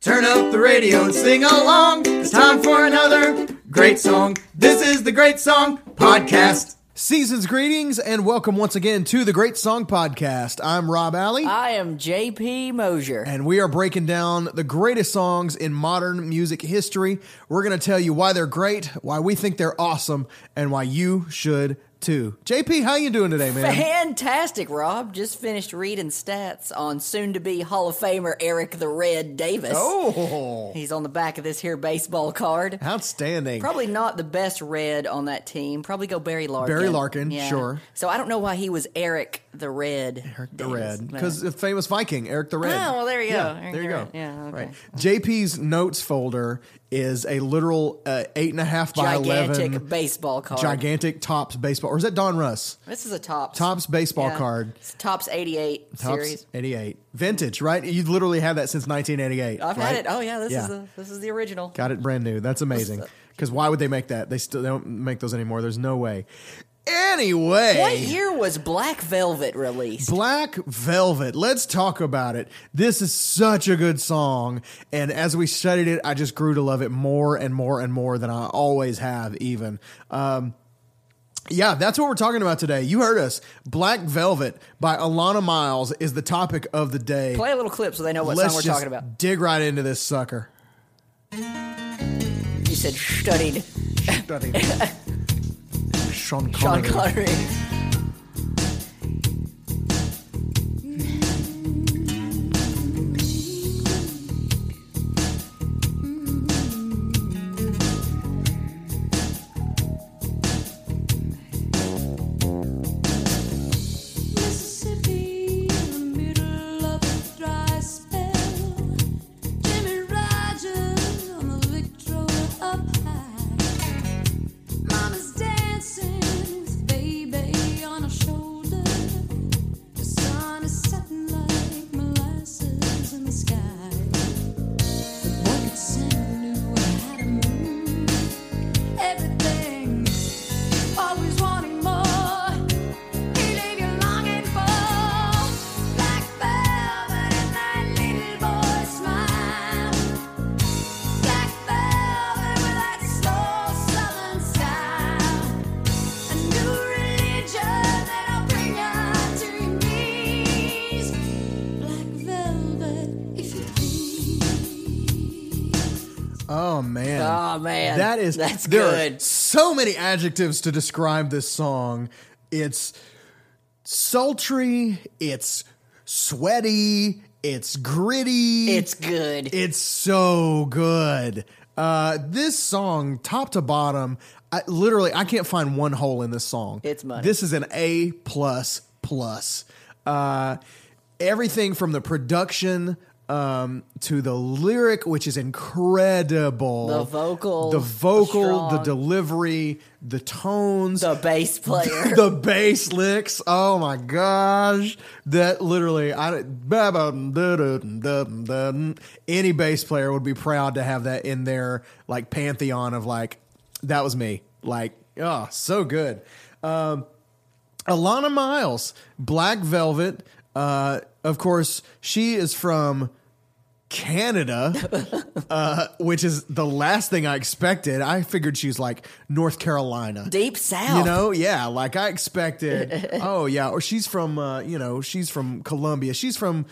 Turn up the radio and sing along. It's time for another great song. This is the Great Song Podcast. Season's greetings and welcome once again to the Great Song Podcast. I'm Rob Alley. I am JP Mosier. and we are breaking down the greatest songs in modern music history. We're going to tell you why they're great, why we think they're awesome, and why you should too. JP, how you doing today, man? Fantastic, Rob. Just finished reading stats on soon to be Hall of Famer Eric the Red Davis. Oh, He's on the back of this here baseball card. outstanding. Probably not the best red on that team. Probably go Barry Larkin. Barry Larkin, sure. So I don't know why he was Eric the Red. Eric the Davis, Red, because the famous Viking, Eric the Red. Oh, well, there you yeah, go. Eric There you the go. Red. Yeah, okay. Right. JP's notes folder is a literal uh, eight and a half by gigantic eleven baseball card. gigantic tops baseball. Or is that Don Russ? This is a tops. Tops baseball Yeah. card. It's tops 88 Tops series. 88. Vintage, right? You literally had that since 1988. I've right? had it. Oh yeah, this Yeah. is the this is the original. Got it brand new. That's amazing. Because why would they make that? They still they don't make those anymore. There's no way. Anyway, What year was Black Velvet released? Black Velvet. Let's talk about it. This is such a good song. And as we studied it, I just grew to love it more and more and more than I always have, even. Um, yeah, that's what we're talking about today. You heard us. Black Velvet by Alana Miles is the topic of the day. Play a little clip so they know what Let's song we're talking about. dig right into this sucker. You said studied Study. Sean Sean Connery. That is that's there are good. so many adjectives to describe this song. It's sultry, it's sweaty, it's gritty. It's good. it's so good. Uh, this song, top to bottom, I, literally, I can't find one hole in this song. It's money. This is an A plus plus. Uh, everything from the production um, to the lyric, which is incredible. The vocals, the vocal, the delivery, the tones, the bass player. the bass licks. Oh my gosh, that literally, I any bass player would be proud to have that in their like pantheon of like that was me. Like, oh, so good. Um, Alana Miles, Black Velvet. Uh, of course, she is from Canada, uh, which is the last thing I expected. I figured she's like North Carolina. Deep South. You know, yeah, like I expected. oh yeah, or she's from, uh, you know, she's from Columbia. She's from,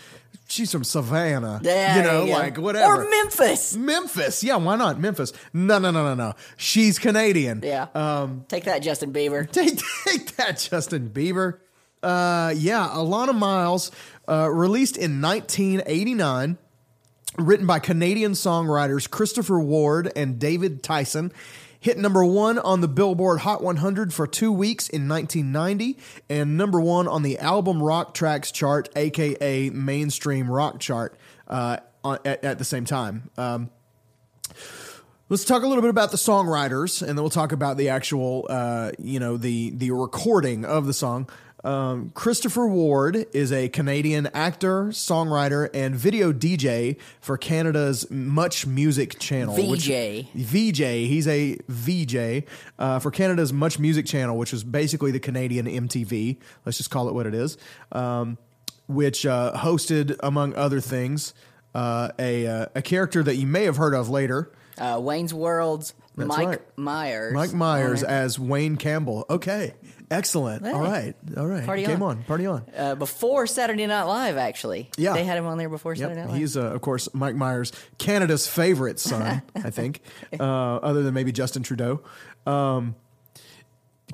she's from Savannah. Yeah, you know, go. like whatever. Or Memphis. Memphis, yeah, why not Memphis? No, no, no, no, no. She's Canadian. Yeah. Um, Take that, Justin Bieber. take, take that, Justin Bieber. Uh, yeah, Alana Miles, uh, released in 1989, written by Canadian songwriters Christopher Ward and David Tyson. Hit number one on the Billboard Hot 100 for two weeks in 1990, and number one on the album rock tracks chart, aka mainstream rock chart, uh, at, at the same time. Um, Let's talk a little bit about the songwriters, and then we'll talk about the actual, uh, you know, the the recording of the song. Um, Christopher Ward is a Canadian actor, songwriter, and video DJ for Canada's Much Music channel. which- VJ. VJ. He's a VJ uh, for Canada's Much Music channel, which is basically the Canadian MTV. Let's just call it what it is. Um, which uh, hosted, among other things, uh, a uh, a character that you may have heard of later, Uh, Wayne's World's That's Mike right. Myers. Mike Myers as Wayne Campbell. Okay, excellent. Hey. All right, all right. Party Game on. on, party on. uh, before Saturday Night Live, actually. Yeah. They had him on there before Saturday Night Live. he's uh, of course Mike Myers, Canada's favorite son, I think, uh, other than maybe Justin Trudeau. Um,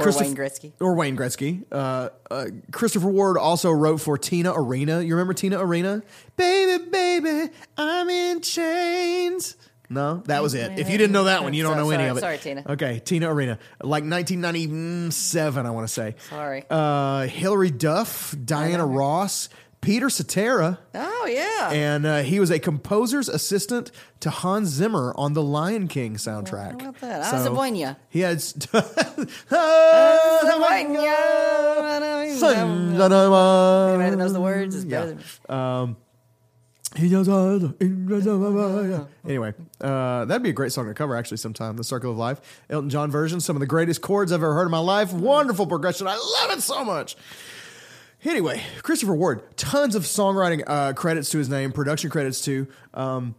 or Wayne Gretzky. or Wayne Gretzky. Uh, uh, Christopher Ward also wrote for Tina Arena. You remember Tina Arena? Baby, baby, I'm in chains. No, that was it. If you didn't know that one, you don't know any of it. sorry, Tina. Okay, Tina Arena, like 1997, I want to say. Sorry. Uh, Hillary Duff, Diana Ross, Peter Cetera, Oh, yeah. and uh, he was a composer's assistant to Hans Zimmer on the Lion King soundtrack. How about that? I was a buena. He had. Anybody that knows the words is better than me. He the- Anyway, uh, that'd be a great song to cover actually sometime. The Circle of Life, Elton John version, some of the greatest chords I've ever heard in my life. Wonderful progression. I love it so much. Anyway, Christopher Ward, tons of songwriting uh, credits to his name, production credits too. Um,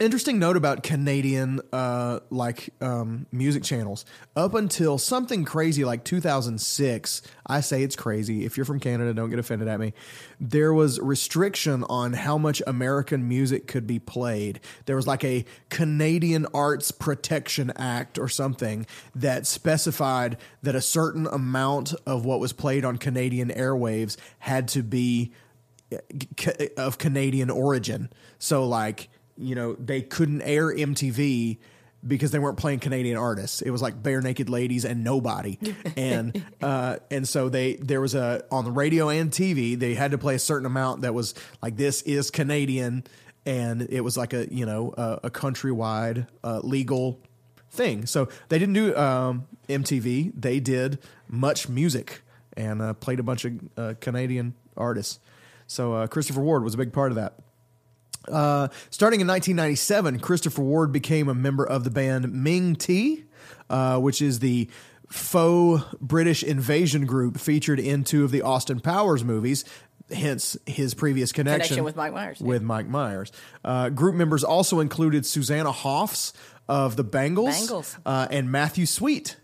interesting note about Canadian uh, like um, music channels. Up until something crazy like 2006, I say it's crazy. If you're from Canada, don't get offended at me. There was restriction on how much American music could be played. There was like a Canadian Arts Protection Act or something that specified that a certain amount of what was played on Canadian airwaves had to be of Canadian origin. So like, you know, they couldn't air MTV because they weren't playing Canadian artists. It was like bare naked ladies and nobody. and uh and so they there was a on the radio and TV, they had to play a certain amount that was like this is Canadian and it was like a, you know, a, a countrywide uh, legal thing. So they didn't do um, MTV. They did much music and uh, played a bunch of uh, Canadian artists. So uh, Christopher Ward was a big part of that. Uh, starting in 1997, Christopher Ward became a member of the band Ming T, uh, which is the faux British invasion group featured in two of the Austin Powers movies. Hence his previous connection, Connection with Mike Myers, yeah. With Mike Myers, uh, group members also included Susanna Hoffs of the Bangles, Bangles. Uh, and Matthew Sweet.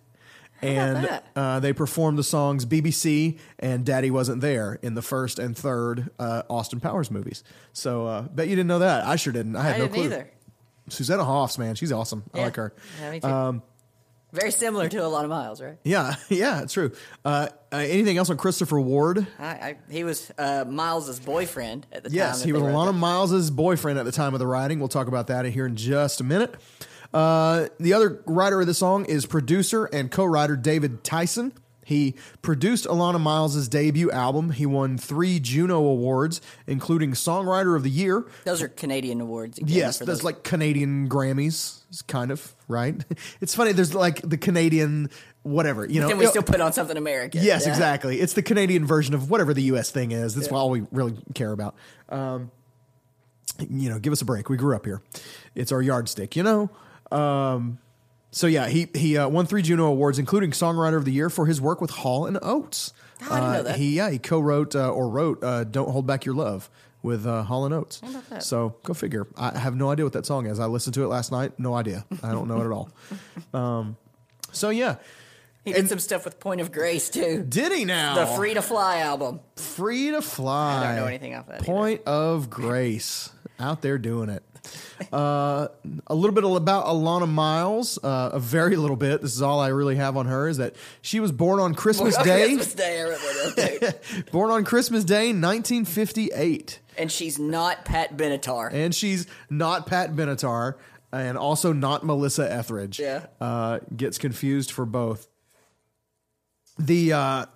And uh, they performed the songs BBC and Daddy Wasn't There in the first and third uh, Austin Powers movies. So, uh, bet you didn't know that. I sure didn't. I had I no didn't clue. either. Susanna Hoffs, man, she's awesome. I like her. Yeah, me too. Um, Very similar to a lot of miles, right? Yeah, yeah, it's true. Uh, uh, anything else on Christopher Ward? I, I, he was uh, Miles's boyfriend at the time. Yes, he was Alana. Miles's boyfriend at the time of the writing. We'll talk about that here in just a minute. Uh, the other writer of the song is producer and co-writer David Tyson. He produced Alana Miles' debut album. He won three Juno Awards, including Songwriter of the Year. Those are Canadian awards. Again, Yes, that's those. like Canadian Grammys, kind of right. It's funny. There's like the Canadian whatever, you know. Then we still put on something American. Yes, Yeah. exactly. It's the Canadian version of whatever the U.S. thing is. That's all we really care about. Um, you know, give us a break. We grew up here. It's our yardstick, you know. Um, so yeah, he he uh, won three Juno awards, including Songwriter of the Year for his work with Hall and Oates. Oh, I didn't know Uh, that. He yeah he co-wrote uh, or wrote uh, "Don't Hold Back Your Love" with uh, Hall and Oates. How about that? So go figure. I have no idea what that song is. I listened to it last night. No idea. I don't know it at all. Um, so yeah, He did some stuff with Point of Grace too. did he now? The Free to Fly album. Free to fly. I don't know anything off that either. Point of grace. Out there doing it. Uh, a little bit about Alana Miles. Uh, a very little bit. This is all I really have on her. Is that she was born on Christmas On Day. Christmas Day, I wrote that down, too. born on Christmas Day, 1958, and she's not Pat Benatar. and she's not Pat Benatar, and also not Melissa Etheridge. Yeah. uh, gets confused for both. The uh,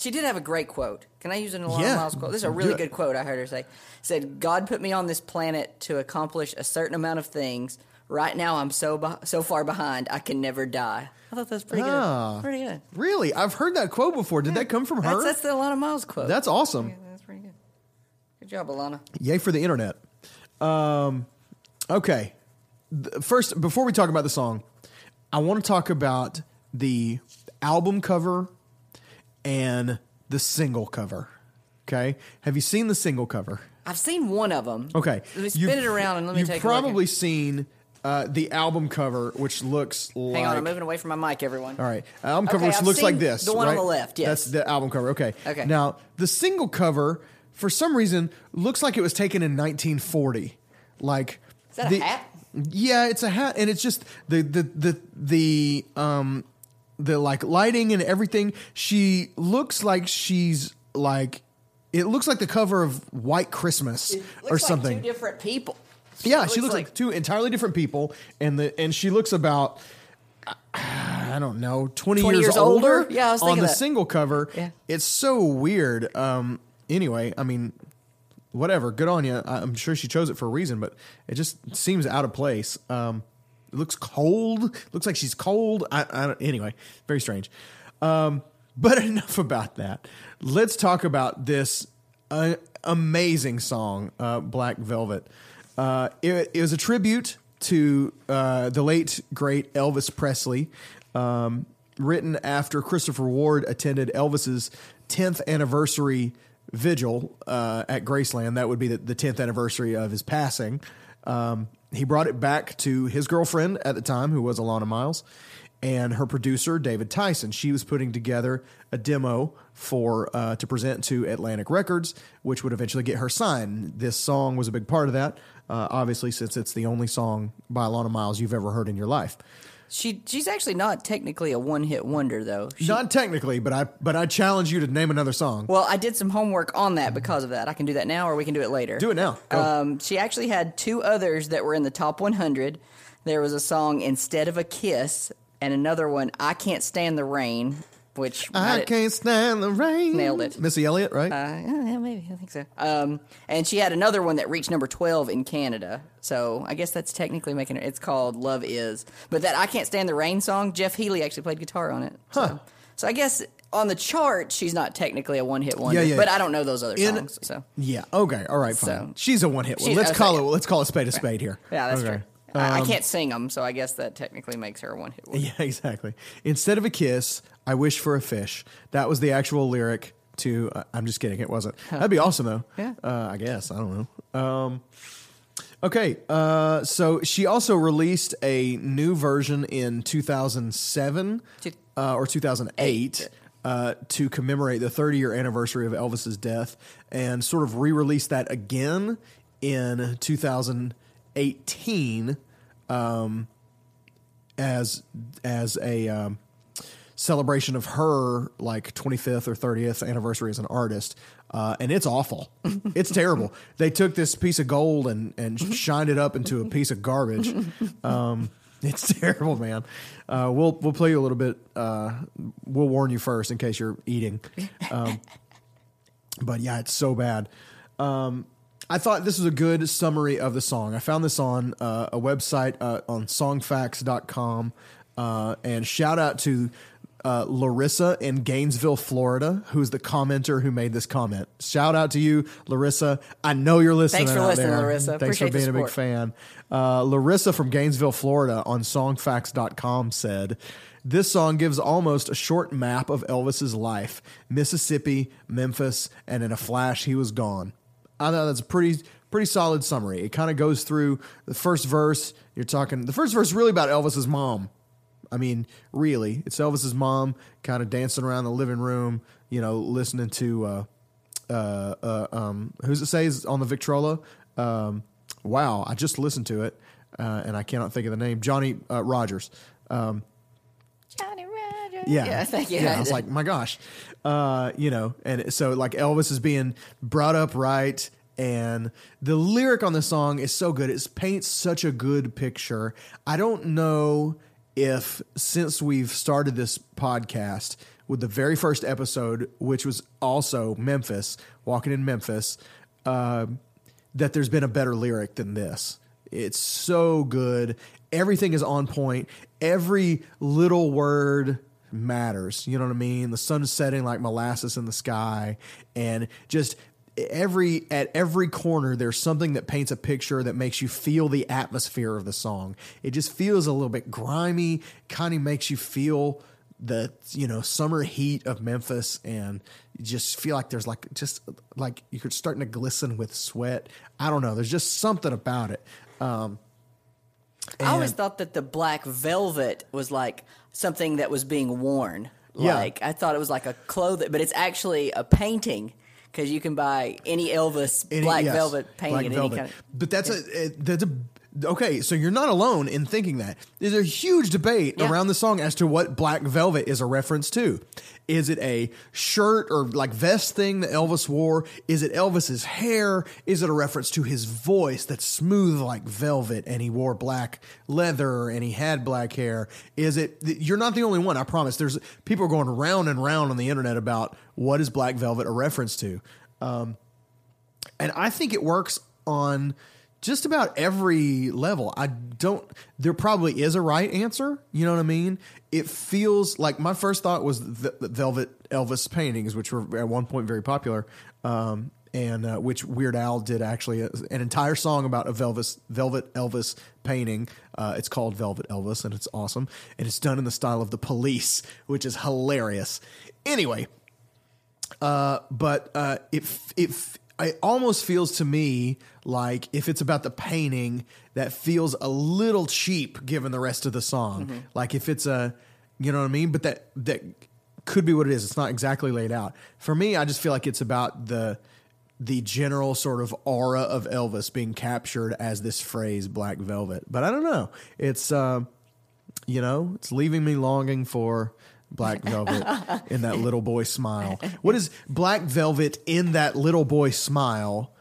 She did have a great quote. Can I use an Alana Yeah, Miles quote? This is a really good quote I heard her say. Said, God put me on this planet to accomplish a certain amount of things. Right now, I'm so beh so far behind, I can never die. I thought that was pretty Ah. good. Pretty good. really, I've heard that quote before. Did that come from her? That's, that's the Alana Miles quote. That's awesome. Yeah, that's pretty good. Good job, Alana. Yay for the internet. Um, okay. First, before we talk about the song, I want to talk about the album cover and the single cover. Okay. Have you seen the single cover? I've seen one of them. Okay, Let me spin it around and let me take. you've take a look. probably seen uh, the album cover, which looks like. Hang on, I'm moving away from my mic, everyone. All right, album cover, Okay, which I've looks like this. the one on the left, yes. that's the album cover. Okay. Okay. Now the single cover, for some reason, looks like it was taken in 1940. Like Is that a hat? Yeah, it's a hat, and it's just the the the the um the like lighting and everything. She looks like she's like. It looks like the cover of White Christmas or looks something. Like two different people. Yeah, It she looks like, two entirely different people, and the and she looks about I don't know twenty, 20 years, years older. older? Yeah, on the that. single cover. Yeah. it's so weird. Um, anyway, I mean, whatever. Good on you. I'm sure she chose it for a reason, but it just seems out of place. Um, it looks cold. Looks like she's cold. I, I anyway, very strange. Um, but enough about that. Let's talk about this uh, amazing song, uh, Black Velvet. Uh, it, it was a tribute to uh, the late great Elvis Presley, um, written after Christopher Ward attended Elvis's 10th anniversary vigil uh, at Graceland. That would be the, the 10th anniversary of his passing. Um, he brought it back to his girlfriend at the time, who was Alana Miles, and her producer David Tyson. She was putting together a demo for uh, to present to Atlantic Records, which would eventually get her signed. This song was a big part of that, uh, obviously, since it's the only song by Alana Miles you've ever heard in your life. She she's actually not technically a one hit wonder though. She- Not technically, but I but I challenge you to name another song. well, I did some homework on that because of that. I can do that now, or we can do it later. Do it now. Go. Um, she actually had two others that were in the top 100. There was a song "Instead of a Kiss" and another one "I Can't Stand the Rain," which I can't stand the rain. Nailed it. Missy Elliott, right? Uh, yeah, maybe I think so. Um, and she had another one that reached number twelve in Canada. So I guess that's technically making it. It's called "Love Is," but that "I Can't Stand the Rain" song, Jeff Healy actually played guitar on it. Huh. So, so I guess on the chart, she's not technically a one-hit wonder. Yeah, yeah. But I don't know those other In- songs. So yeah. Okay. All right. Fine. So- She's a one hit one. Let's call yeah. it. Let's call a spade a spade here. yeah, that's Okay. true. I, I Um, can't sing them, so I guess that technically makes her a one-hit wonder. Yeah, exactly. Instead of a kiss, I wish for a fish. That was the actual lyric to. Uh, I'm just kidding. It wasn't. That'd be awesome though. Yeah. Uh, I guess. I don't know. Um, okay. Uh, so she also released a new version in 2007 uh, or 2008. Uh, to commemorate the 30 year anniversary of Elvis's death, and sort of re released that again in 2018 as as a um, celebration of her like 25th or 30th anniversary as an artist uh, and it's awful it's terrible they took this piece of gold and and shined it up into a piece of garbage um, it's terrible man uh, we'll we'll play you a little bit uh, we'll warn you first in case you're eating um, but yeah, it's so bad. Um, I thought this was a good summary of the song. I found this on uh, a website uh, on songfacts.com. Uh, and shout out to uh, Larissa in Gainesville, Florida, who's the commenter who made this comment. Shout out to you, Larissa. I know you're listening. Thanks for listening, there. Larissa. Thanks for Appreciate the being a big fan. Uh, Larissa from Gainesville, Florida, on songfacts.com said, This song gives almost a short map of Elvis's life Mississippi, Memphis, and in a flash, he was gone. I thought that's a pretty pretty solid summary. It kind of goes through the first verse. You're talking the first verse is really about Elvis's mom. I mean, really, it's Elvis's mom kind of dancing around the living room, you know, listening to uh, uh, uh, um, who's it say is on the Victrola? Um, wow, I just listened to it uh, and I cannot think of the name. Johnny uh, Rogers. Um, Johnny Rogers. yeah, yeah, thank you. Yeah, I was like, my gosh, uh, you know, and so like Elvis is being brought up right, and the lyric on the song is so good. It paints such a good picture. I don't know if since we've started this podcast with the very first episode, which was also Memphis, walking in Memphis, uh, that there's been a better lyric than this. It's so good. Everything is on point. Every little word matters. You know what I mean? The sun's setting like molasses in the sky, and just every at every corner there's something that paints a picture that makes you feel the atmosphere of the song. It just feels a little bit grimy, kind of makes you feel the you know summer heat of Memphis, and you just feel like there's like just like you're starting to glisten with sweat. I don't know. There's just something about it. Um, I always thought that the black velvet was like something that was being worn. Yeah. Like I thought it was like a clothing, but it's actually a painting because you can buy any Elvis Any- black yes, velvet painting black velvet. any kind of. But that's a it- that's a okay. So you're not alone in thinking that. There's a huge debate Yeah. around the song as to what black velvet is a reference to. Is it a shirt or like vest thing that Elvis wore? Is it Elvis's hair? Is it a reference to his voice that's smooth like velvet and he wore black leather and he had black hair? Is it you're not the only one, I promise. There's people are going round and round on the internet about what is black velvet a reference to. Um, and I think it works on just about every level. I don't. There probably is a right answer. You know what I mean? It feels like my first thought was the, the Velvet Elvis paintings, which were at one point very popular, um, and uh, which Weird Al did actually a, an entire song about a Velvet Velvet Elvis painting. Uh, it's called Velvet Elvis, and it's awesome, and it's done in the style of the Police, which is hilarious. Anyway, uh, but uh, it f- it f- it almost feels to me like if it's about the painting, that feels a little cheap given the rest of the song. Like if it's a, you know what I mean. But that that could be what it is. It's not exactly laid out. For me, I just feel like it's about the the general sort of aura of Elvis being captured as this phrase "black velvet." But I don't know. It's. Uh, you know, it's leaving me longing for black velvet in that little boy smile. What is black velvet in that little boy smile?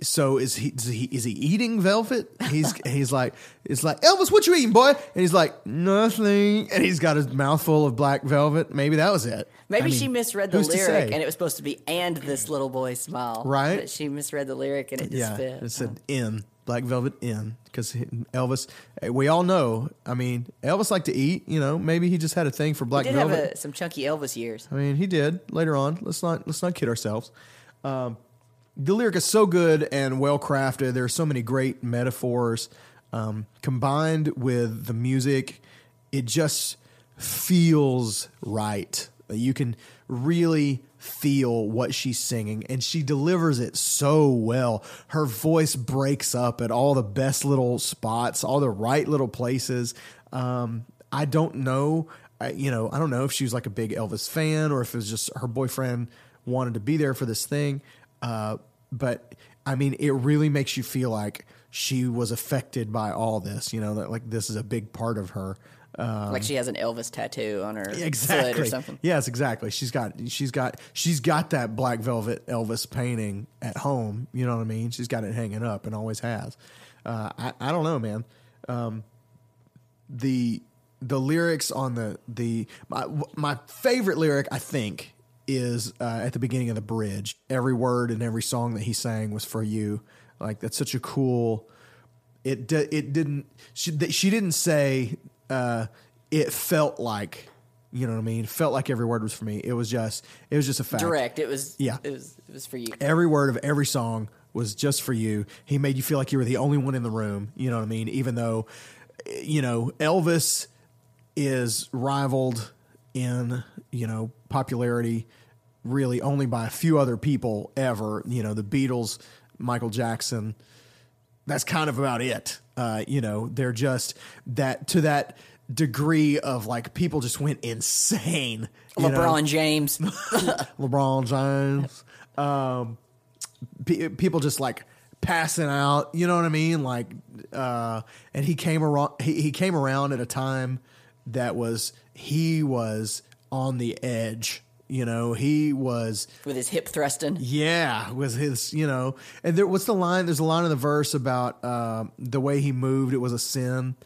So is he is he, is he eating velvet? He's he's like it's like Elvis, what you eating, boy? And he's like nothing, and he's got his mouth full of black velvet. Maybe that was it. Maybe I mean, she misread the lyric, and it was supposed to be "and this little boy smile." Right. But she misread the lyric, and it just yeah, fit. it said oh. in black velvet in because Elvis. We all know. I mean, Elvis liked to eat. You know, maybe he just had a thing for black He did velvet. have a, some chunky Elvis years. I mean, he did later on. Let's not let's not kid ourselves. Um, the lyric is so good and well crafted. There are so many great metaphors um, combined with the music. It just feels right. You can really feel what she's singing, and she delivers it so well. Her voice breaks up at all the best little spots, all the right little places. Um, I don't know, you know, I don't know if she was like a big Elvis fan or if it was just her boyfriend wanted to be there for this thing. Uh, but I mean, it really makes you feel like she was affected by all this. You know, that like this is a big part of her. Um, like she has an Elvis tattoo on her foot exactly or something. Yes, exactly. She's got she's got she's got that black velvet Elvis painting at home. You know what I mean? She's got it hanging up and always has. Uh, I I don't know, man. Um, the the lyrics on the the my my favorite lyric I think is uh, at the beginning of the bridge. Every word and every song that he sang was for you. Like that's such a cool. It it didn't she th- she didn't say uh, it felt like you know what I mean. Felt like every word was for me. It was just it was just a fact. Direct. It was. Yeah. It was. It was for you. Every word of every song was just for you. He made you feel like you were the only one in the room. You know what I mean? Even though, you know, Elvis is rivaled in, you know, popularity really only by a few other people ever. You know, the Beatles, Michael Jackson. That's kind of about it. Uh, you know, they're just that to that degree of like people just went insane. you know? LeBron James. LeBron James. Um, pe- people just like passing out. You know what I mean? Like, uh, and he came around. He, he came around at a time that was he was on the edge. You know, he was with his hip thrusting. yeah, with his, you know, and there, what's the line? There's a line in the verse about um, the way he moved. It was a sin,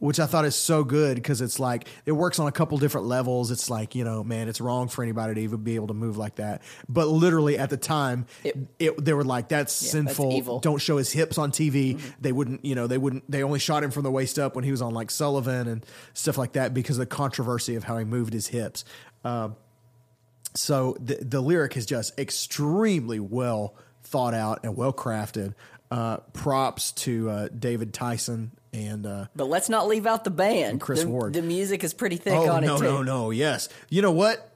which I thought is so good because it's like it works on a couple different levels. It's like you know, man, it's wrong for anybody to even be able to move like that. But literally at the time, it, It- they were like, that's that's sinful. evil. Don't show his hips on TV. They wouldn't, you know, they wouldn't. They only shot him from the waist up when he was on like Sullivan and stuff like that because of the controversy of how he moved his hips. Um, so the the lyric is just extremely well thought out and well crafted. Uh, props to uh, David Tyson and uh, But let's not leave out the band. Chris the, Ward. The music is pretty thick oh on no it too. no no no. yes. You know what?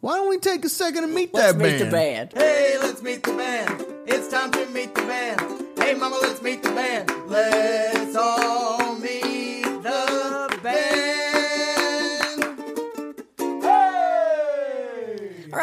Why don't we take a second and meet Let's that meet band? the band. Hey, let's meet the band. It's time to meet the band. Hey, mama, let's meet the band. Let's all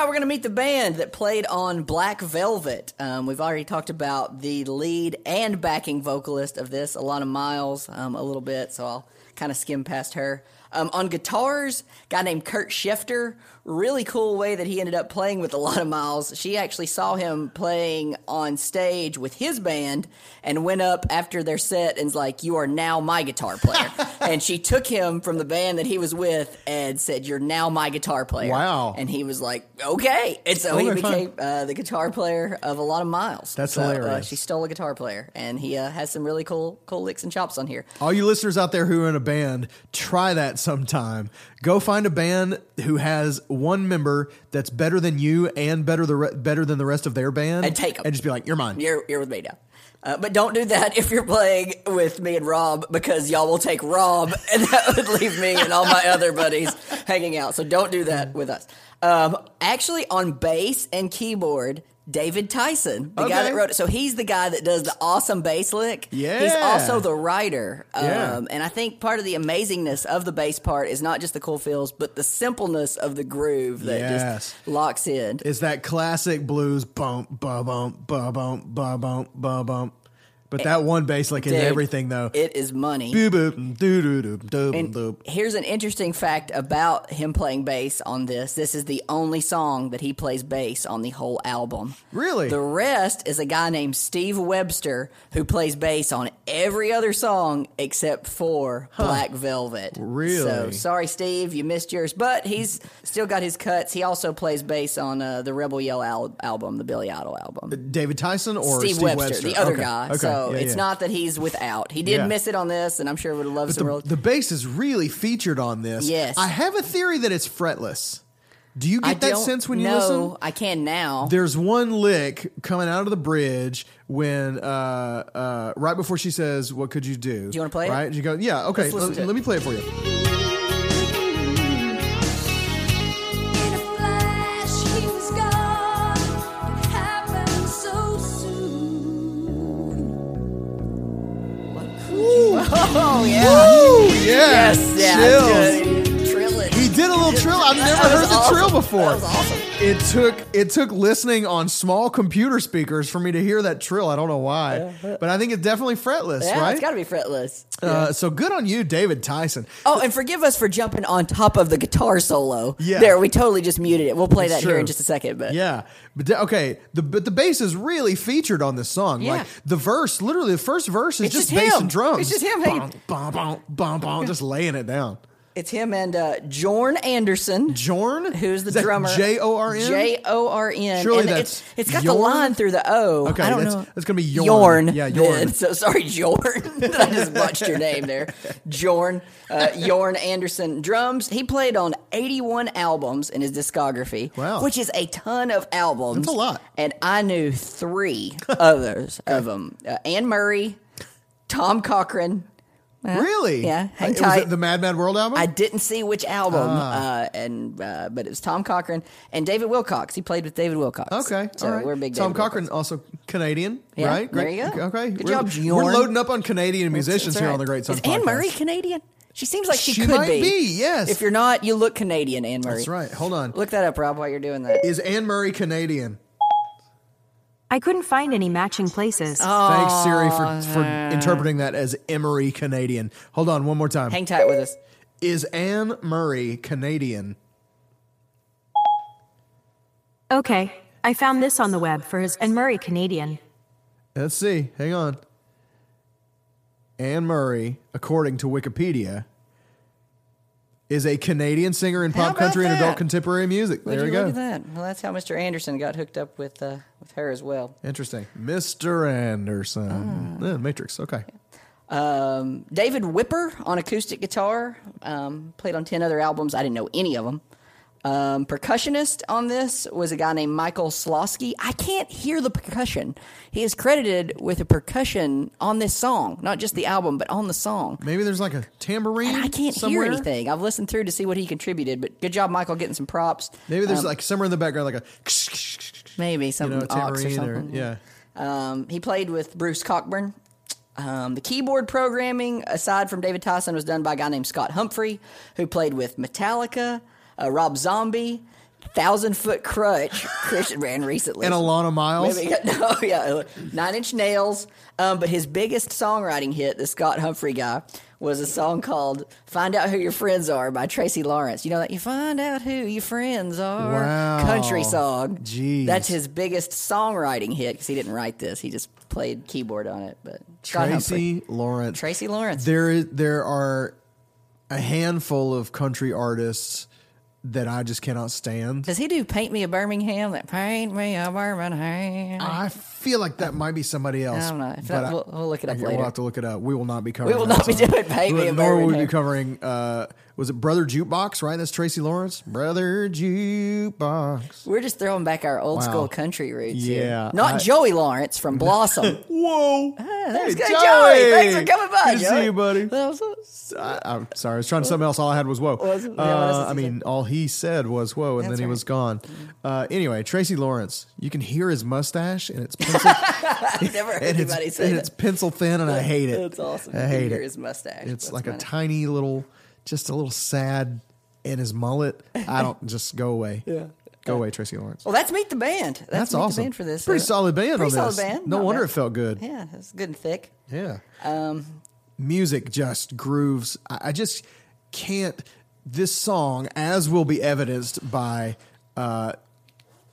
we're going to meet the band that played on Black Velvet. Um, we've already talked about the lead and backing vocalist of this, Alana Miles, um, a little bit, so I'll kind of skim past her. Um, on guitars, guy named Kurt Schefter. Really cool way that he ended up playing with a lot of Miles. She actually saw him playing on stage with his band and went up after their set and's like, "You are now my guitar player." and she took him from the band that he was with and said, "You're now my guitar player." Wow. And he was like, okay. And so he became uh, the guitar player of a lot of miles. That's So, Uh, hilarious. she stole a guitar player, and he uh, has some really cool, cool licks and chops on here. All you listeners out there who are in a band, try that sometime. Go find a band who has one member that's better than you and better the re- better than the rest of their band, And take 'em. and just be like, "You're mine." You're, you're with me now. Uh, but don't do that if you're playing with me and Rob because y'all will take Rob and that would leave me and all my other buddies hanging out. So don't do that with us. Um, actually, on bass and keyboard, David Tyson, the guy that wrote it. So he's the guy that does the awesome bass lick. Yeah. He's also the writer. Um, Yeah. And I think part of the amazingness of the bass part is not just the cool feels, but the simpleness of the groove that Yes. just locks in. It's that classic blues bump, ba bump, ba bump, ba bump, ba bump. But that one bass like is Dude, everything though. It is money. Boop, boop, doo, doo, doo, doo, here's an interesting fact about him playing bass on this. This is the only song that he plays bass on the whole album. Really? The rest is a guy named Steve Webster who plays bass on every other song except for Black Velvet. Really? So sorry, Steve, you missed yours, but he's still got his cuts. He also plays bass on uh, the Rebel Yell al- album, the Billy Idol album. David Tyson or Steve, Steve, Webster, the other Okay, guy. okay, So yeah, it's yeah. not that he's without. He did Yeah. miss it on this, and I'm sure would have loved But some the, real. the bass is really featured on this. Yes. I have a theory that it's fretless. Do you I get that sense when you know. listen? I can now. There's one lick coming out of the bridge when uh, uh, right before she says, "What could you do?" Do you wanna play it? Right? You go, "Yeah, okay." Let's listen Let, to it. let me play it for you. Oh yeah. Woo! Yeah. Yes. Yeah. Chills. Trill. I've never That heard the awesome. trill before. That was awesome. It took it took listening on small computer speakers for me to hear that trill. I don't know why, but I think it's definitely fretless, Yeah, right? it's got to be fretless. uh, so good on you, David Tyson. Oh, and forgive us for jumping on top of the guitar solo. Yeah. There, we totally just muted it. We'll play that It's here in just a second. But Yeah, but okay, the but the bass is really featured on this song. Yeah. Like the verse, literally the first verse is It's just, just bass him. and drums. It's just him hanging- Bum, bum, bum, bum, bum, just laying it down. It's him and uh, Jorn Anderson. Jorn, Who's the drummer? J O R N. J O R N. Surely And that's it's, it's got Jorn? the line through the O. Okay, I don't that's- know. that's gonna be Jorn. Yorn. Yeah. Yorn. So sorry, Jorn. I just botched your name there. Jorn. Uh, Yorn Anderson. Drums. He played on 81 albums in his discography. Wow. Which is a ton of albums. That's a lot. And I knew three others of them. Uh, Anne Murray, Tom Cochran. Really? Yeah, hang Uh, Was tight. it the Mad Mad World album? I didn't see which album, Ah. uh, and uh, but it was Tom Cochran and David Wilcox. He played with David Wilcox. Okay, so all right. we're big. Tom David Cochran, Wilcox. also Canadian, Yeah, right? there Great. you go. Okay, Good we're, job, We're loading up on Canadian musicians here on the Great Song Is Anne Murray Canadian? She seems like she, She could might be, yes. If you're not, you look Canadian, Anne Murray. That's right. Hold on. Look that up, Rob, while you're doing that. Is Anne Murray Canadian? I couldn't find any matching places. Thanks, Siri, for, oh, for interpreting that as Emery Canadian. Hold on, one more time. Hang tight with us. Is Anne Murray Canadian? Okay, I found this on the web for his and Murray Canadian. Let's see. Hang on. Anne Murray, according to Wikipedia, is a Canadian singer in How pop about country and that? adult contemporary music. Would there you we look go. at that? Well, that's how Mr. Anderson got hooked up with uh, with her as well. Interesting. Mr. Anderson. Ah. Yeah, Matrix. Okay. Um, David Whipper on acoustic guitar. Um, played on ten other albums. I didn't know any of them. Um, percussionist on this was a guy named Michael Slosky. I can't hear the percussion. He is credited with a percussion on this song, not just the album, but on the song. Maybe there's like a tambourine. And I can't somewhere. hear anything. I've listened through to see what he contributed, but good job, Michael, getting some props. Maybe there's Um, like somewhere in the background, like a maybe you some know, or tambourine or, something. yeah. Um, he played with Bruce Cockburn. Um, the keyboard programming, aside from David Tyson, was done by a guy named Scott Humphrey, who played with Metallica, uh, Rob Zombie, Thousand Foot Crutch, Christian ran recently. And Alana Miles. Maybe, no, yeah, Nine Inch Nails. Um, but his biggest songwriting hit, the Scott Humphrey guy, was a song called "Find Out Who Your Friends Are" by Tracy Lawrence. You know that you find out who your friends are. Wow. Country song. Jeez. That's his biggest songwriting hit because he didn't write this. He just played keyboard on it. But Scott Humphrey. Tracy Lawrence. Tracy Lawrence. There is there are a handful of country artists that I just cannot stand. Does he do "Paint Me a Birmingham"? That "Paint Me a Birmingham." I feel like that might be somebody else. I don't know. Not, I- we'll- we'll look it up okay, later. We'll have to look it up. We will not be covering. We will not be song. doing Paint Me a Nor will we be covering. Uh, was it Brother Jukebox? Right, that's Tracy Lawrence. Brother Jukebox. We're just throwing back our old Wow. school country roots. here. Yeah, not I- Joey Lawrence from Blossom. Whoa! That's Hey, good, Joey! Joey. Thanks for coming by, Good to see you, buddy. I, I'm sorry. I was trying to something else. All I had was whoa. Was? Yeah, Uh, I mean, all he said was whoa, and That's then he right. was gone. Uh, anyway, Tracy Lawrence. You can hear his mustache, and it's pencil, I've never heard and, it's, anybody say and that. it's pencil thin, and I hate it. That's awesome. I You can hate hear it. his mustache. It's That's like a tiny little, just a little sad, in his mullet. I don't just go away. Yeah, go away, Tracy Lawrence. Well, that's Meet the Band. That's, That's Meet awesome. the Band for this. Pretty uh, solid band pretty on solid this. band. No Not wonder bad. it felt good. Yeah, it's good and thick. Yeah. Um, music just grooves. I, I just can't. This song, as will be evidenced by uh,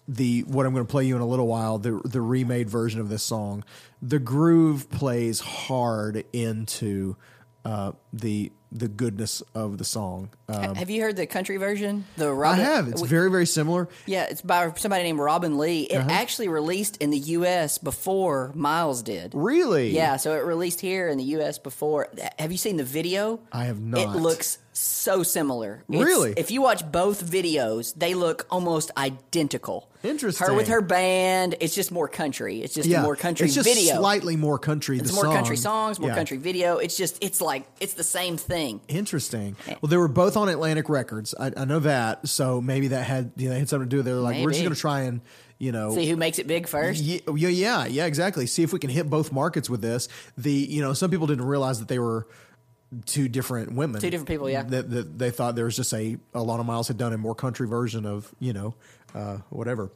the what I'm going to play you in a little while, the the remade version of this song, the groove plays hard into uh, the the goodness of the song. Uh, have you heard the country version? The I have. It's we- very very similar. Yeah, it's by somebody named Robin Lee. Uh-huh. It actually released in the U.S. before Miles did. Really? Yeah, so it released here in the U.S. before. Have you seen the video? I have not. It looks so similar. It's- Really? If you watch both videos, they look almost identical. Interesting. Her with her band. It's just more country. It's just a more country it's just video. slightly more country. it's more song. country songs, more Yeah. country video. It's just it's like it's the same thing. Interesting. Well, they were both on Atlantic Records. I, I know that. So maybe that had you know, had something to do with it. They're like, we're just going to try and you know. See who makes it big first. Yeah, yeah, yeah, yeah, exactly. See if we can hit both markets with this. The you know some people didn't realize that they were two different women, Two different people, yeah. That, that they thought there was just a Alana Miles had done a more country version of you know uh, whatever.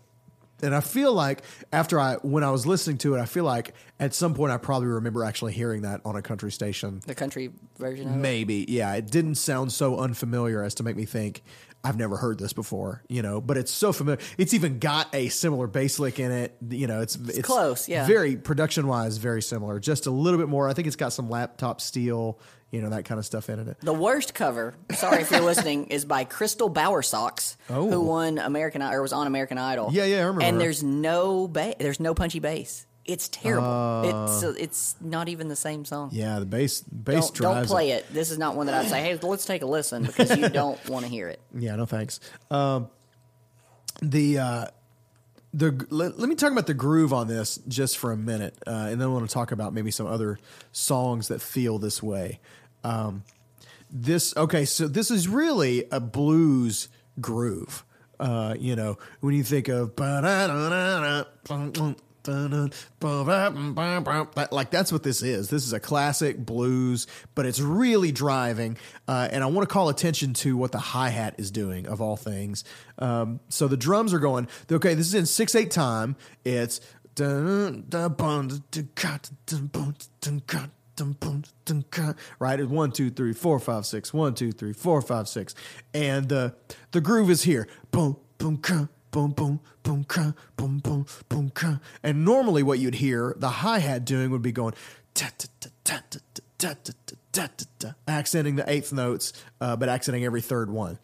And I feel like after I when I was listening to it, I feel like at some point I probably remember actually hearing that on a country station. The country version of it. Maybe, yeah. It didn't sound so unfamiliar as to make me think I've never heard this before, you know. But it's so familiar. It's even got a similar bass lick in it. You know, it's it's, close, yeah. Very production wise, very similar. Just a little bit more. I think it's got some laptop steel, you know, that kind of stuff in it. The worst cover, sorry if you're listening, is by Crystal Bowersocks, Oh. who won American or was on American Idol. Yeah, yeah, I remember And her. there's no ba- there's no punchy bass. It's terrible. Uh. it's it's not even the same song. Yeah, the bass bass Don't, don't drives. play it. This is not one that I'd say, hey, let's take a listen because you don't want to hear it. Yeah, no thanks. Um, the uh, the let, let me talk about the groove on this just for a minute, uh, and then I want to talk about maybe some other songs that feel this way. Um, this okay, so this is really a blues groove. Uh, you know, when you think of that- like that's what this is. This is a classic blues, but it's really driving. Uh, and I want to call attention to what the hi hat is doing of all things. Um, so the drums are going. Okay, this is in six eight time. It's right it's one two three four five six one two three four five six and uh, the groove is here boom boom boom boom boom ka, boom boom boom ka. and normally what you'd hear the hi-hat doing would be going ta ta ta ta ta ta ta ta ta ta ta, accenting the eighth notes uh, but accenting every third one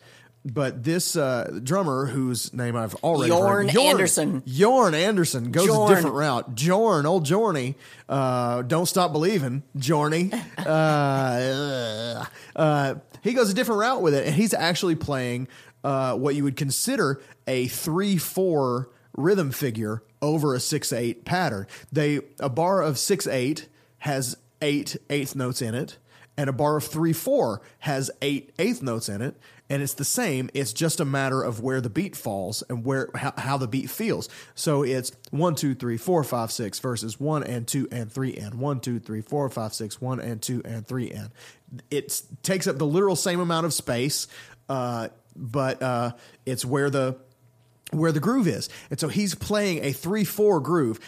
but this uh, drummer, whose name I've already Yorn heard, Anderson. Yorn Anderson goes Jorn. a different route. Jorn, old Jorny, uh, don't stop believing, Jorny. Uh, uh, he goes a different route with it, and he's actually playing uh, what you would consider a three four rhythm figure over a six eight pattern. They a bar of six eight has eight eighth notes in it, and a bar of three four has eight eighth notes in it, and it's the same. It's just a matter of where the beat falls and where how, how the beat feels. So it's one two three four five six versus one and two and three and one two three four five six one and two and three and it takes up the literal same amount of space, uh, but uh, it's where the where the groove is. And so he's playing a 3 4 groove.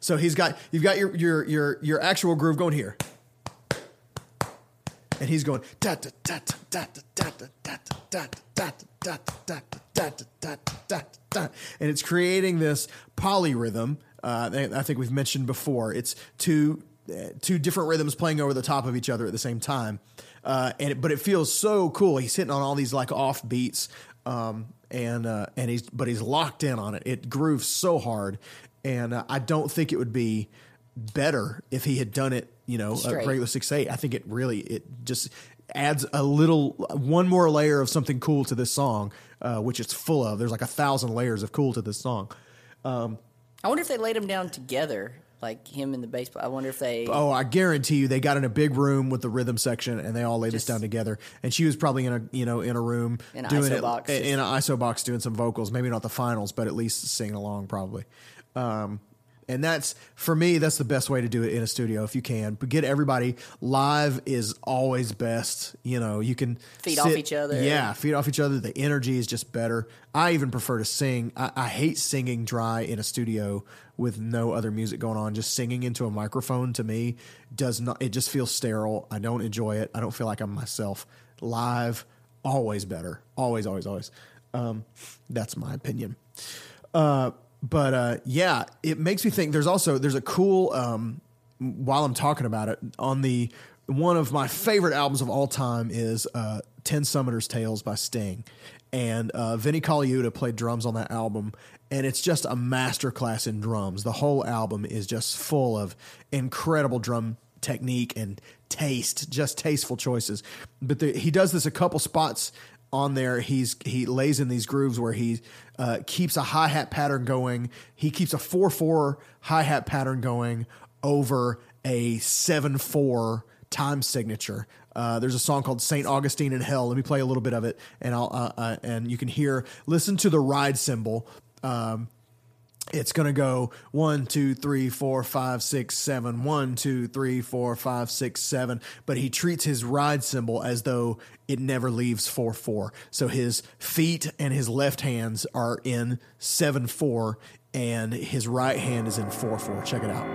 So he's got you've got your your your your actual groove going here. And he's going and it's creating this polyrhythm. Uh, I think we've mentioned before. It's two uh, two different rhythms playing over the top of each other at the same time. Uh, and it, but it feels so cool. He's hitting on all these like off beats, um, and uh, and he's but he's locked in on it. It grooves so hard, and uh, I don't think it would be better if he had done it. You know, a regular six eight. I think it really it just adds a little one more layer of something cool to this song, uh, which it's full of. There's like a thousand layers of cool to this song. I wonder if they laid them down together, like him and the bass. player. I wonder if they. Oh, I guarantee you, they got in a big room with the rhythm section, and they all laid this down together. And she was probably in a you know in a room In doing ISO it box, in an ISO box doing some vocals. Maybe not the finals, but at least singing along probably. Um, and that's for me. That's the best way to do it in a studio if you can. But get everybody live is always best. You know, you can Feed off each other. Yeah, feed off each other. The energy is just better. I even prefer to sing. I, I hate singing dry in a studio with no other music going on. Just singing into a microphone to me does not. It just feels sterile. I don't enjoy it. I don't feel like I'm myself. Live, always better. Always, always, always. Um, that's my opinion. Uh, but uh, yeah, it makes me think. There's also there's a cool. Um, while I'm talking about it, on the one of my favorite albums of all time is uh, Ten Summoners Tales by Sting, and uh, Vinnie Colaiuta played drums on that album, and it's just a masterclass in drums. The whole album is just full of incredible drum technique and taste, just tasteful choices. But the, he does this a couple spots on there he's he lays in these grooves where he uh, keeps a hi-hat pattern going he keeps a 4-4 hi-hat pattern going over a 7-4 time signature uh, there's a song called Saint Augustine in Hell. Let me play a little bit of it, and I'll uh, uh, and you can hear. Listen to the ride cymbal. Um, it's going to go one, two, three, four, five, six, seven, one, two, three, four, five, six, seven. But he treats his ride symbol as though it never leaves four, four. So his feet and his left hands are in seven, four, and his right hand is in four, four. Check it out.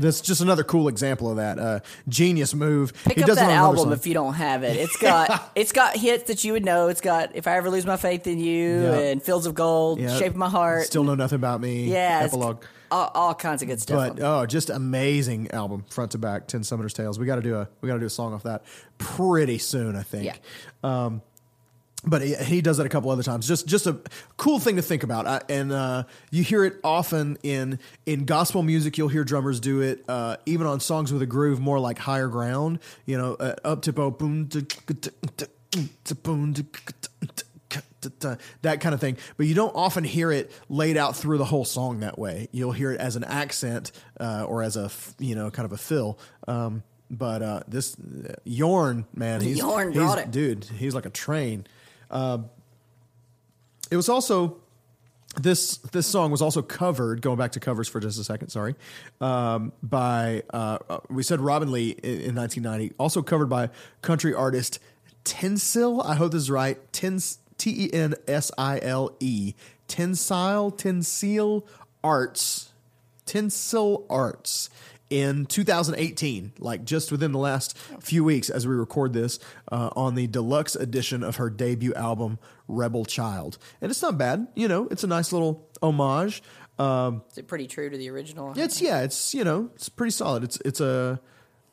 That's just another cool example of that uh, genius move. Pick he up that album if you don't have it. It's got it's got hits that you would know. It's got "If I Ever Lose My Faith in You" Yeah. and "Fields of Gold," Yeah. "Shape of My Heart." Still know nothing about me. yeah, epilogue. all, all kinds of good stuff. But oh, just amazing album, front to back. Ten Summoner's Tales. We got to do a we got to do a song off that pretty soon, I think. Yeah. Um, but he, he does that a couple other times. Just just a cool thing to think about, I, and uh, you hear it often in in gospel music. You'll hear drummers do it, uh, even on songs with a groove, more like higher ground. You know, uh, up tempo, boom, boom, that kind of thing. But you don't often hear it laid out through the whole song that way. You'll hear it as an accent uh, or as a you know kind of a fill. Um, but uh, this uh, Yorn man, he's, Yorn he's it. dude. He's like a train. Uh, it was also this this song was also covered. Going back to covers for just a second, sorry, um, by uh, uh, we said Robin Lee in, in 1990, also covered by country artist Tensil. I hope this is right. Tens T E N S I L E Tensile Tensil Arts Tinsel Arts in 2018, like just within the last few weeks as we record this, uh, on the deluxe edition of her debut album, Rebel Child. And it's not bad, you know, it's a nice little homage. Is it pretty true to the original? It's yeah, it's you know, it's pretty solid. It's it's a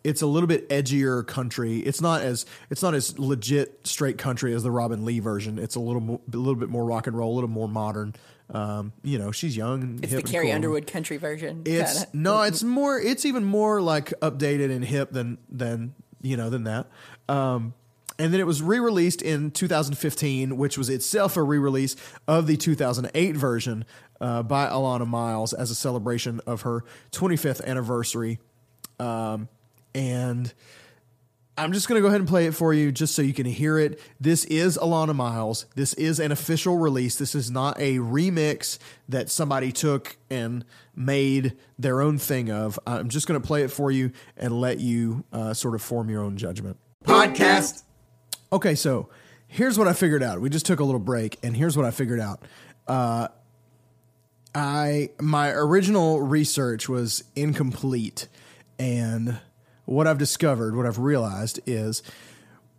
it's a little bit edgier country. It's not as it's not as legit straight country as the Robin Lee version. It's a little mo- a little bit more rock and roll, a little more modern. Um, you know, she's young. And It's hip the Carrie cool. Underwood country version. It's kinda. no, it's more. It's even more like updated and hip than than you know than that. Um, and then it was re-released in 2015, which was itself a re-release of the 2008 version uh, by Alannah Myles as a celebration of her 25th anniversary. Um, and I'm just going to go ahead and play it for you just so you can hear it. This is Alannah Myles. This is an official release. This is not a remix that somebody took and made their own thing of. I'm just going to play it for you and let you uh, sort of form your own judgment. Podcast. Okay, so here's what I figured out. We just took a little break, and here's what I figured out. Uh, I my original research was incomplete, and what I've discovered, what I've realized is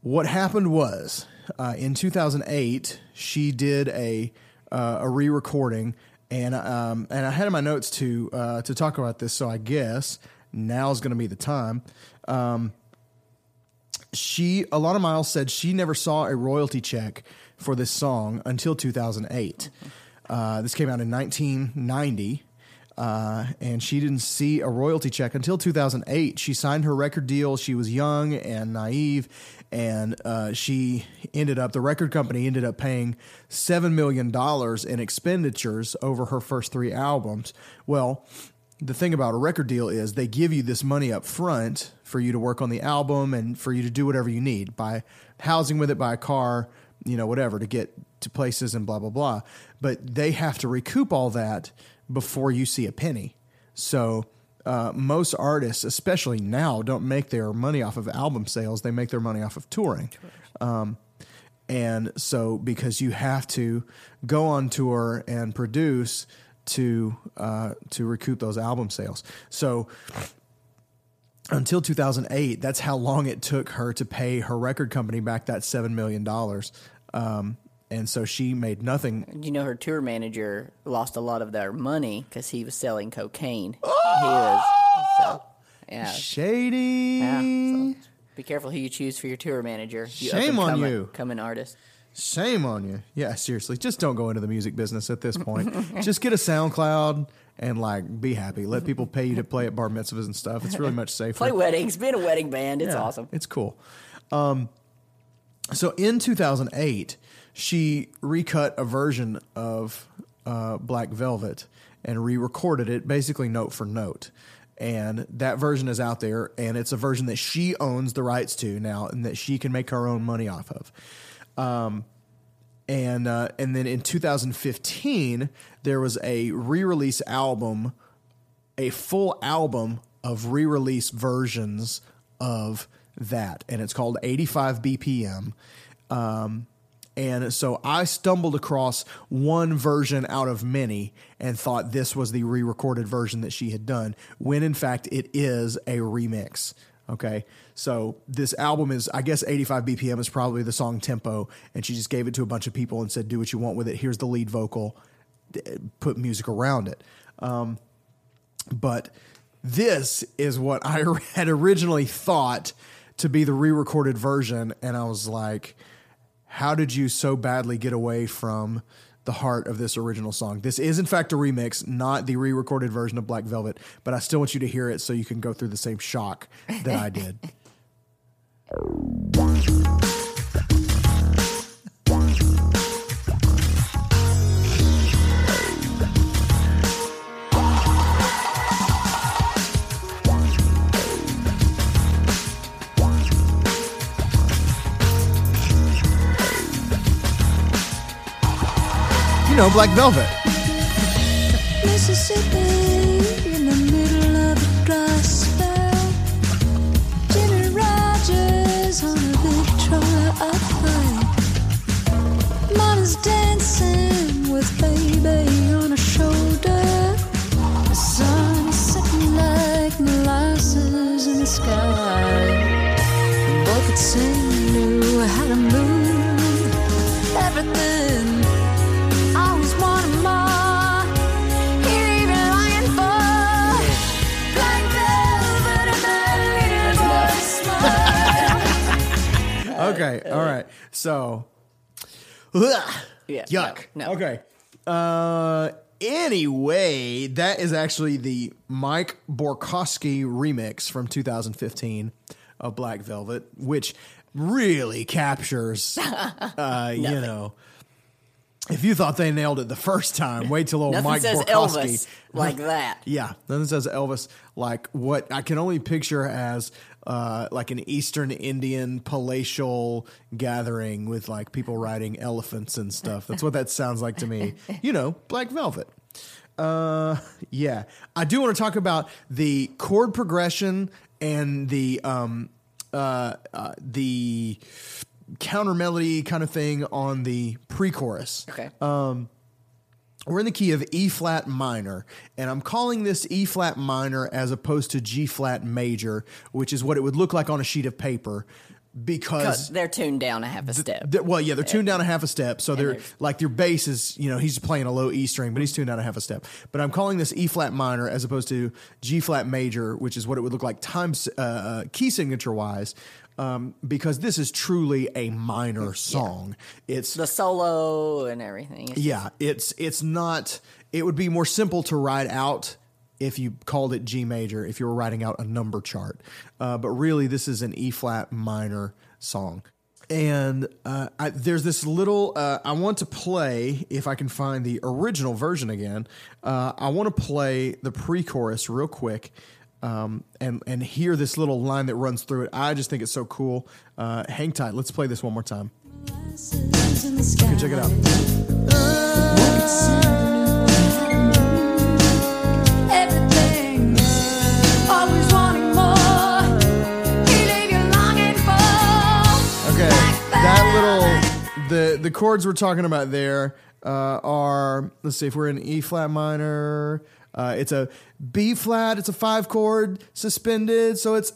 what happened was uh, in 2008 she did a uh, a re-recording, and um, and I had in my notes to uh, to talk about this. So I guess now's going to be the time she Alannah Myles said she never saw a royalty check for this song until 2008. Uh, this came out in 1990. Uh, and she didn't see a royalty check until 2008. She signed her record deal. She was young and naive, and uh, she ended up, the record company ended up paying $7 million in expenditures over her first three albums. Well, the thing about a record deal is they give you this money up front for you to work on the album and for you to do whatever you need by housing with it by a car you know whatever to get to places and blah blah blah but they have to recoup all that before you see a penny so uh, most artists especially now don't make their money off of album sales they make their money off of touring um, and so because you have to go on tour and produce to uh, to recoup those album sales. So until 2008, that's how long it took her to pay her record company back that seven million dollars. Um, and so she made nothing. You know, her tour manager lost a lot of their money because he was selling cocaine. He was, so, yeah. Shady. yeah so be careful who you choose for your tour manager. You Shame on up-and-coming- you. coming artist. Shame on you. Yeah, seriously. Just don't go into the music business at this point. just get a SoundCloud and like be happy. Let people pay you to play at bar mitzvahs and stuff. It's really much safer. Play weddings, be in a wedding band. It's Yeah, awesome. It's cool. Um, so in 2008, she recut a version of uh, Black Velvet and re-recorded it, basically note for note. And that version is out there, and it's a version that she owns the rights to now, and that she can make her own money off of. Um, and uh, and then in 2015, there was a re-release album a full album of re-release versions of that, and it's called 85 BPM. Um, and so I stumbled across one version out of many and thought this was the re-recorded version that she had done, when in fact it is a remix. Okay, so this album is, I guess, 85 BPM is probably the song tempo, and she just gave it to a bunch of people and said, "Do what you want with it. Here's the lead vocal, put music around it." Um, but this is what I had originally thought to be the re-recorded version, and I was like, "How did you so badly get away from the heart of this original song?" This is, in fact, a remix, not the re-recorded version of Black Velvet, but I still want you to hear it so you can go through the same shock that I did. know, Black Velvet. Okay, all right. So, ugh, Yeah, yuck. no, no. Okay. Uh, anyway, that is actually the Mike Borkowski remix from 2015 of Black Velvet, which really captures, uh, you know. If you thought they nailed it the first time, wait till old Mike says Borkowski. Elvis like that. Yeah, nothing says Elvis like what I can only picture as uh, like an Eastern Indian palatial gathering with like people riding elephants and stuff. That's what that sounds like to me. You know, Black Velvet. Uh, yeah, I do want to talk about the chord progression and the um, uh, uh, the counter melody kind of thing on the pre-chorus. Okay. We're in the key of E flat minor, and I'm calling this E flat minor as opposed to G flat major, which is what it would look like on a sheet of paper. Because they're tuned down a half a step. th- well, yeah, they're tuned down a half a step, so they're like your bass is, you know, he's playing a low E string, but he's tuned down a half a step. But I'm calling this E flat minor as opposed to G flat major, which is what it would look like time uh, uh, key signature wise, um, because this is truly a minor song. It's the solo and everything. It's yeah, it's it's not. It would be more simple to write out if you called it G major if you were writing out a number chart. Uh, but really, this is an E flat minor song. And uh, I, there's this little. Uh, I want to play if I can find the original version again. Uh, I want to play the pre-chorus real quick. Um, and and hear this little line that runs through it. I just think it's so cool. Uh, hang tight. Let's play this one more time. Okay, check it out. Okay, that little the the chords we're talking about there uh, are let's see if we're in E flat minor. Uh, it's a B flat. It's a five chord suspended, so it's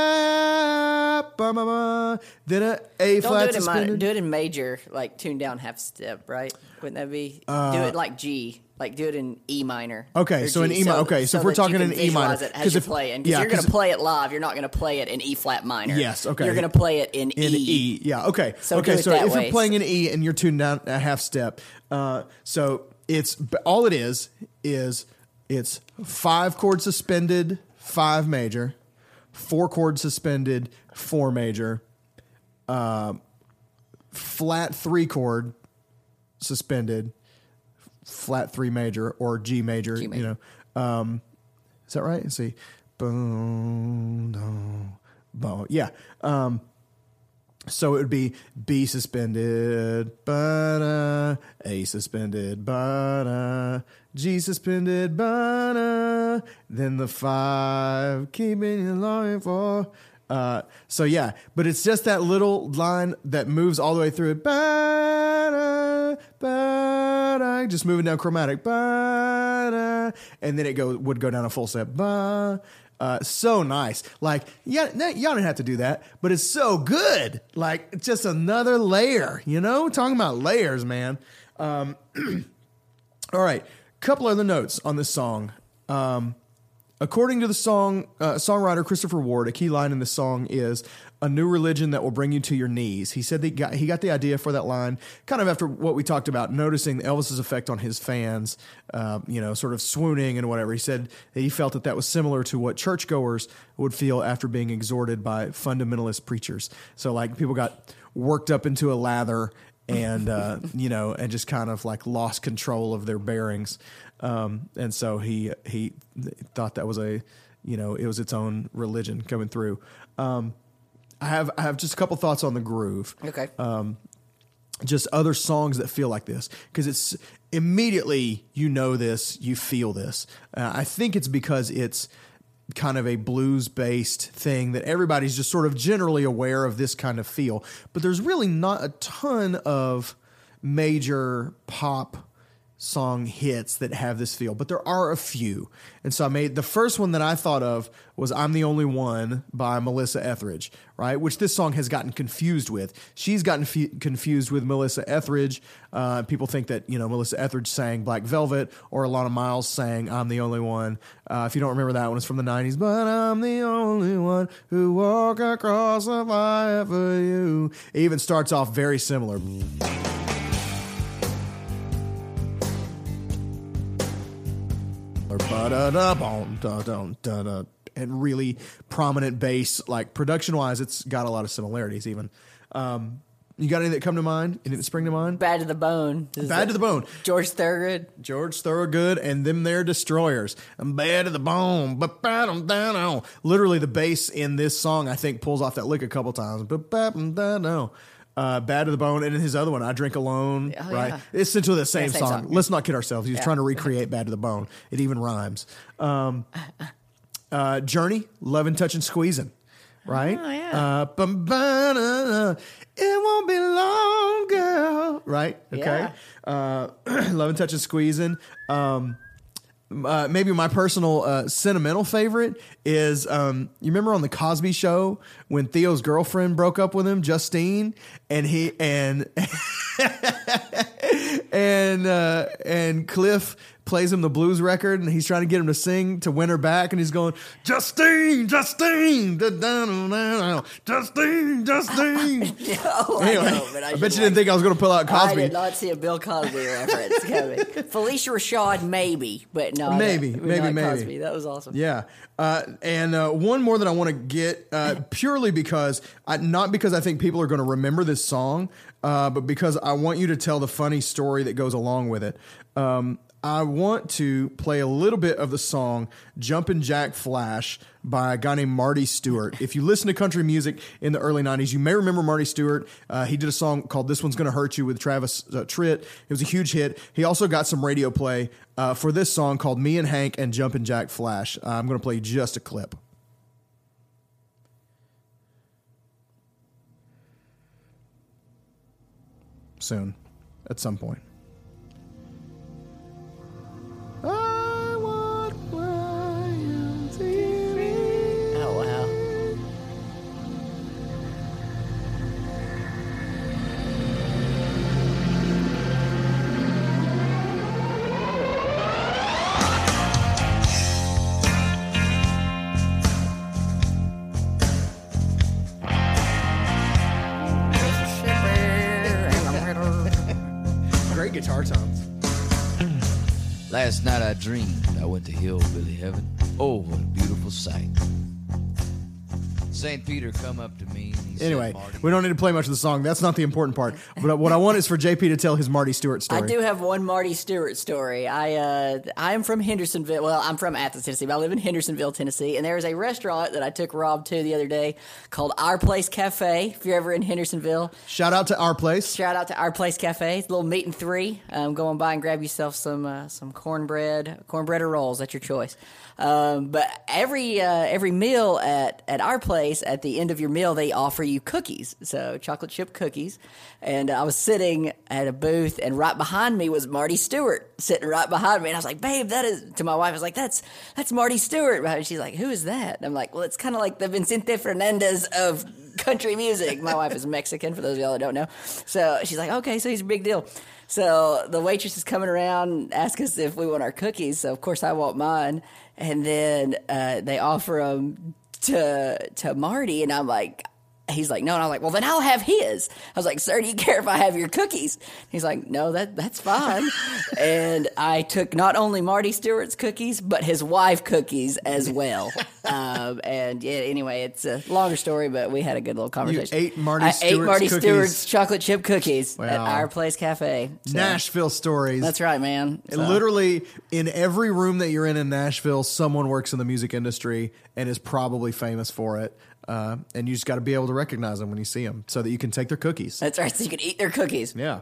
ah, ba, ba, ba. then a A Don't flat do it in minor. suspended. Do it in major, like tuned down half step, right? Wouldn't that be? do it like G, like do it in E minor. Uh, Okay, so in G, E mi- okay, so if we're talking in E minor, visualize it 'cause as you if- play because yeah, you're going to play it live. You're not going to play it in E flat minor. Yes, okay. You're going to play it in, in E. Yeah. Okay. So okay. so if way. you're playing in E and you're tuned down a half step, uh, so it's all it is is it's five chord suspended, five major, four chord suspended, four major, uh, flat three chord suspended, flat three major or G major. G You know. Um, is that right? Let's see. Boom, boom, boom. Yeah. Um, so it would be B suspended, but A suspended, but G suspended, but then the five keeping you longing for. Uh, so yeah, but it's just that little line that moves all the way through it. Ba-da, ba-da, just moving down chromatic. Ba-da, and then it go would go down a full step. Ba, uh, so nice. Like, yeah, y'all didn't have to do that, but it's so good. Like, it's just another layer, you know? Talking about layers, man. Um, all right, couple other notes on this song. Um, according to the song uh, songwriter Christopher Ward, a key line in the song is "a new religion that will bring you to your knees." He said that he got, he got the idea for that line kind of after what we talked about, noticing Elvis's effect on his fans, uh, you know, sort of swooning and whatever. He said that he felt that that was similar to what churchgoers would feel after being exhorted by fundamentalist preachers. So like people got worked up into a lather and uh, you know, and just kind of like lost control of their bearings. Um, and so he he thought that was a you know it was its own religion coming through. Um, I have I have just a couple thoughts on the groove Okay. just other songs that feel like this because it's immediately you know this you feel this uh, i think it's because it's kind of a blues based thing that everybody's just sort of generally aware of this kind of feel but there's really not a ton of major pop song hits that have this feel, but there are a few. And so I made the first one that I thought of was I'm the Only One by Melissa Etheridge, right? Which this song has gotten confused with. She's gotten f- confused with Melissa Etheridge. Uh, people think that, you know, Melissa Etheridge sang Black Velvet or Alannah Myles sang I'm the Only One. Uh, if you don't remember that one, it's from the 90s. But I'm the only one who walk across the fire for you. It even starts off very similar. Or ba-da-da-bom, da-dum, da-da, and really prominent bass. Like production wise, it's got a lot of similarities. Even um, you got any that come to mind? Any that spring to mind? Bad to the bone. Is Bad to the bone. George Thorogood. George Thorogood and them there destroyers. I'm bad to the bone, but down on. Literally, the bass in this song I think pulls off that lick a couple times. But down uh, Bad to the Bone, and then his other one, I Drink Alone, Oh, right? yeah. It's essentially the same, same song. song. Let's not kid ourselves. He's Yeah. trying to recreate Bad to the Bone. It even rhymes. Um, uh, Journey, Loving, Touching, Squeezing, right? Oh, yeah. Uh, bum, ba, da, da. it won't be long, girl, right? Okay. Uh, Loving, Touching, Squeezing. Um, uh, maybe my personal uh, sentimental favorite is um, you remember on the Cosby Show when Theo's girlfriend broke up with him, Justine, and he and and uh, and Cliff plays him the blues record, and he's trying to get him to sing to win her back, and he's going Justine, Justine, da, da, da, da, da, Justine, Justine. Oh, anyway, I know, but I, I, bet you like- didn't think I was going to pull out Cosby. I did not see a Bill Cosby reference coming. Phylicia Rashad, maybe, but no, Maybe, maybe, maybe. Cosby. That was awesome. Yeah. Uh, and uh, one more that I want to get uh, purely because I, not because I think people are going to remember this song, uh, but because I want you to tell the funny story that goes along with it. Um, I want to play a little bit of the song Jumpin' Jack Flash by a guy named Marty Stuart. If you listen to country music in the early 90s, you may remember Marty Stuart. Uh, he did a song called This One's Gonna Hurt You with Travis uh, Tritt. It was a huge hit. He also got some radio play uh, for this song called Me and Hank and Jumpin' Jack Flash. I'm gonna play just a clip. Soon, at some point. I went to hillbilly heaven. Oh, what a beautiful sight. St. Peter come up to me said, Anyway, "Marty, we don't need to play much of the song. That's not the important part. But what I want is for JP to tell his Marty Stuart story. I do have one Marty Stuart story. I uh, I am from Hendersonville. Well, I'm from Athens, Tennessee, but I live in Hendersonville, Tennessee. And there is a restaurant that I took Rob to the other day called Our Place Cafe. If you're ever in Hendersonville, Shout out to our place. shout out to Our Place Cafe. It's a little meat and three. Um, go on by and grab yourself some uh, some cornbread, cornbread or rolls. That's your choice. Um, but every uh, every meal at at our place, at the end of your meal, they offer you cookies. So chocolate chip cookies. And I was sitting at a booth, and right behind me was Marty Stuart sitting right behind me. And I was like, "Babe, that is." To my wife, I was like, "That's that's Marty Stuart." And she's like, "Who is that?" And I'm like, "Well, it's kind of like the Vicente Fernandez of country music." My wife is Mexican, for those of y'all that don't know. So she's like, "Okay, so he's a big deal." So the waitress is coming around, ask us if we want our cookies. So of course I want mine, and then uh, they offer them to to Marty, and I'm like. He's like, no, and I was like, well, then I'll have his. I was like, sir, do you care if I have your cookies? He's like, no, that that's fine. and I took not only Marty Stuart's cookies, but his wife cookies as well. um, and yeah, anyway, it's a longer story, but we had a good little conversation. ate Marty I ate Stuart's Marty cookies. Stuart's chocolate chip cookies at our place cafe. So- Nashville stories. that's right, man. So- Literally, in every room that you're in in Nashville, someone works in the music industry and is probably famous for it. Uh, and you just got to be able to recognize them when you see them so that you can take their cookies. That's right. So you can eat their cookies. Yeah.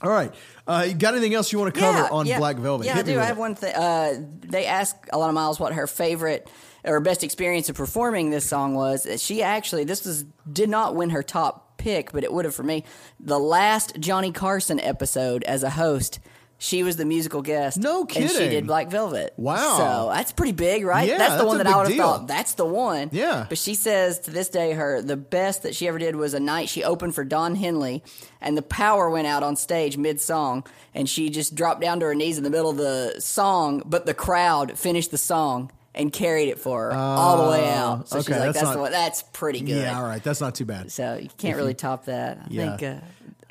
All right. Uh, you got anything else you want to cover on yeah. Black Velvet? Yeah, Hit I do. I have it. one thing. Uh, they asked Alannah Myles what her favorite or best experience of performing this song was. She actually, this was did not win her top pick, but it would have for me. The last Johnny Carson episode as a host She was the musical guest. No And she did Black Velvet. Wow. So that's pretty big, right? Yeah, that's the that's one that I would have thought. That's the one. Yeah. But she says to this day, her the best that she ever did was a night she opened for Don Henley, and the power went out on stage mid song, and she just dropped down to her knees in the middle of the song, but the crowd finished the song. And carried it for her all the way out. So she's Oh, okay, like, that's "That's, not- the one. That's pretty good." Yeah, all right. That's not too bad. So you can't really top that. I Yeah. think. Uh,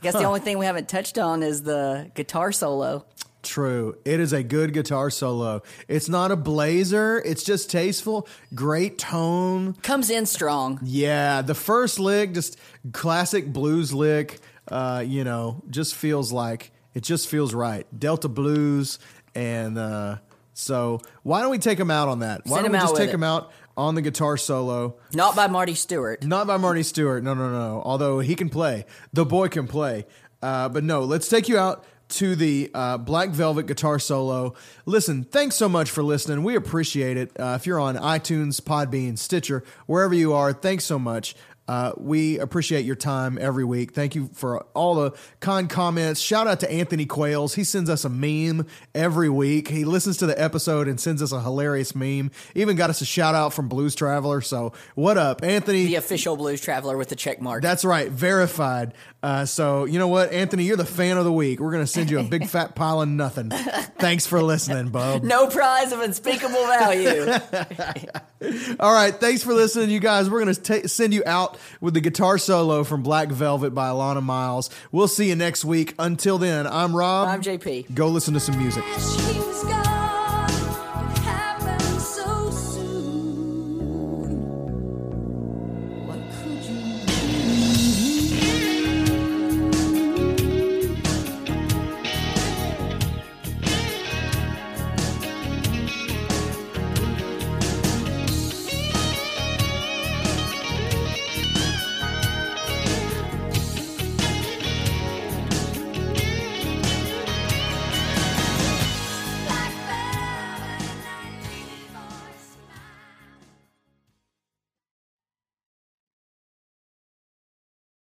I guess the only thing we haven't touched on is the guitar solo. True. It is a good guitar solo. It's not a blazer. It's just tasteful. Great tone. Comes in strong. Yeah, the first lick, just classic blues lick. Uh, you know, just feels like it just feels right. Delta blues, and uh, so why don't we take him out on that? Why Send don't we just take it. him out on the guitar solo? Not by Marty Stuart. Not by Marty Stuart. No, no, no. Although he can play, the boy can play. Uh, but no, let's take you out to the uh, Black Velvet guitar solo. Listen, thanks so much for listening. We appreciate it. Uh, if you're on iTunes, Podbean, Stitcher, wherever you are, thanks so much. Uh, we appreciate your time every week. Thank you for all the kind comments. Shout out to Anthony Quails. He sends us a meme every week. He listens to the episode and sends us a hilarious meme. Even got us a shout out from Blues Traveler. So, what up, Anthony? The official blues traveler with the check mark. That's right, verified. Uh, so you know what, Anthony, you're the fan of the week. We're gonna send you a big fat pile of nothing. Thanks for listening, bub. no prize of unspeakable value. All right, thanks for listening, you guys. We're gonna ta send you out with the guitar solo from Black Velvet by Alannah Myles. We'll see you next week. Until then, I'm Rob. I'm JP. Go listen to some music. She's got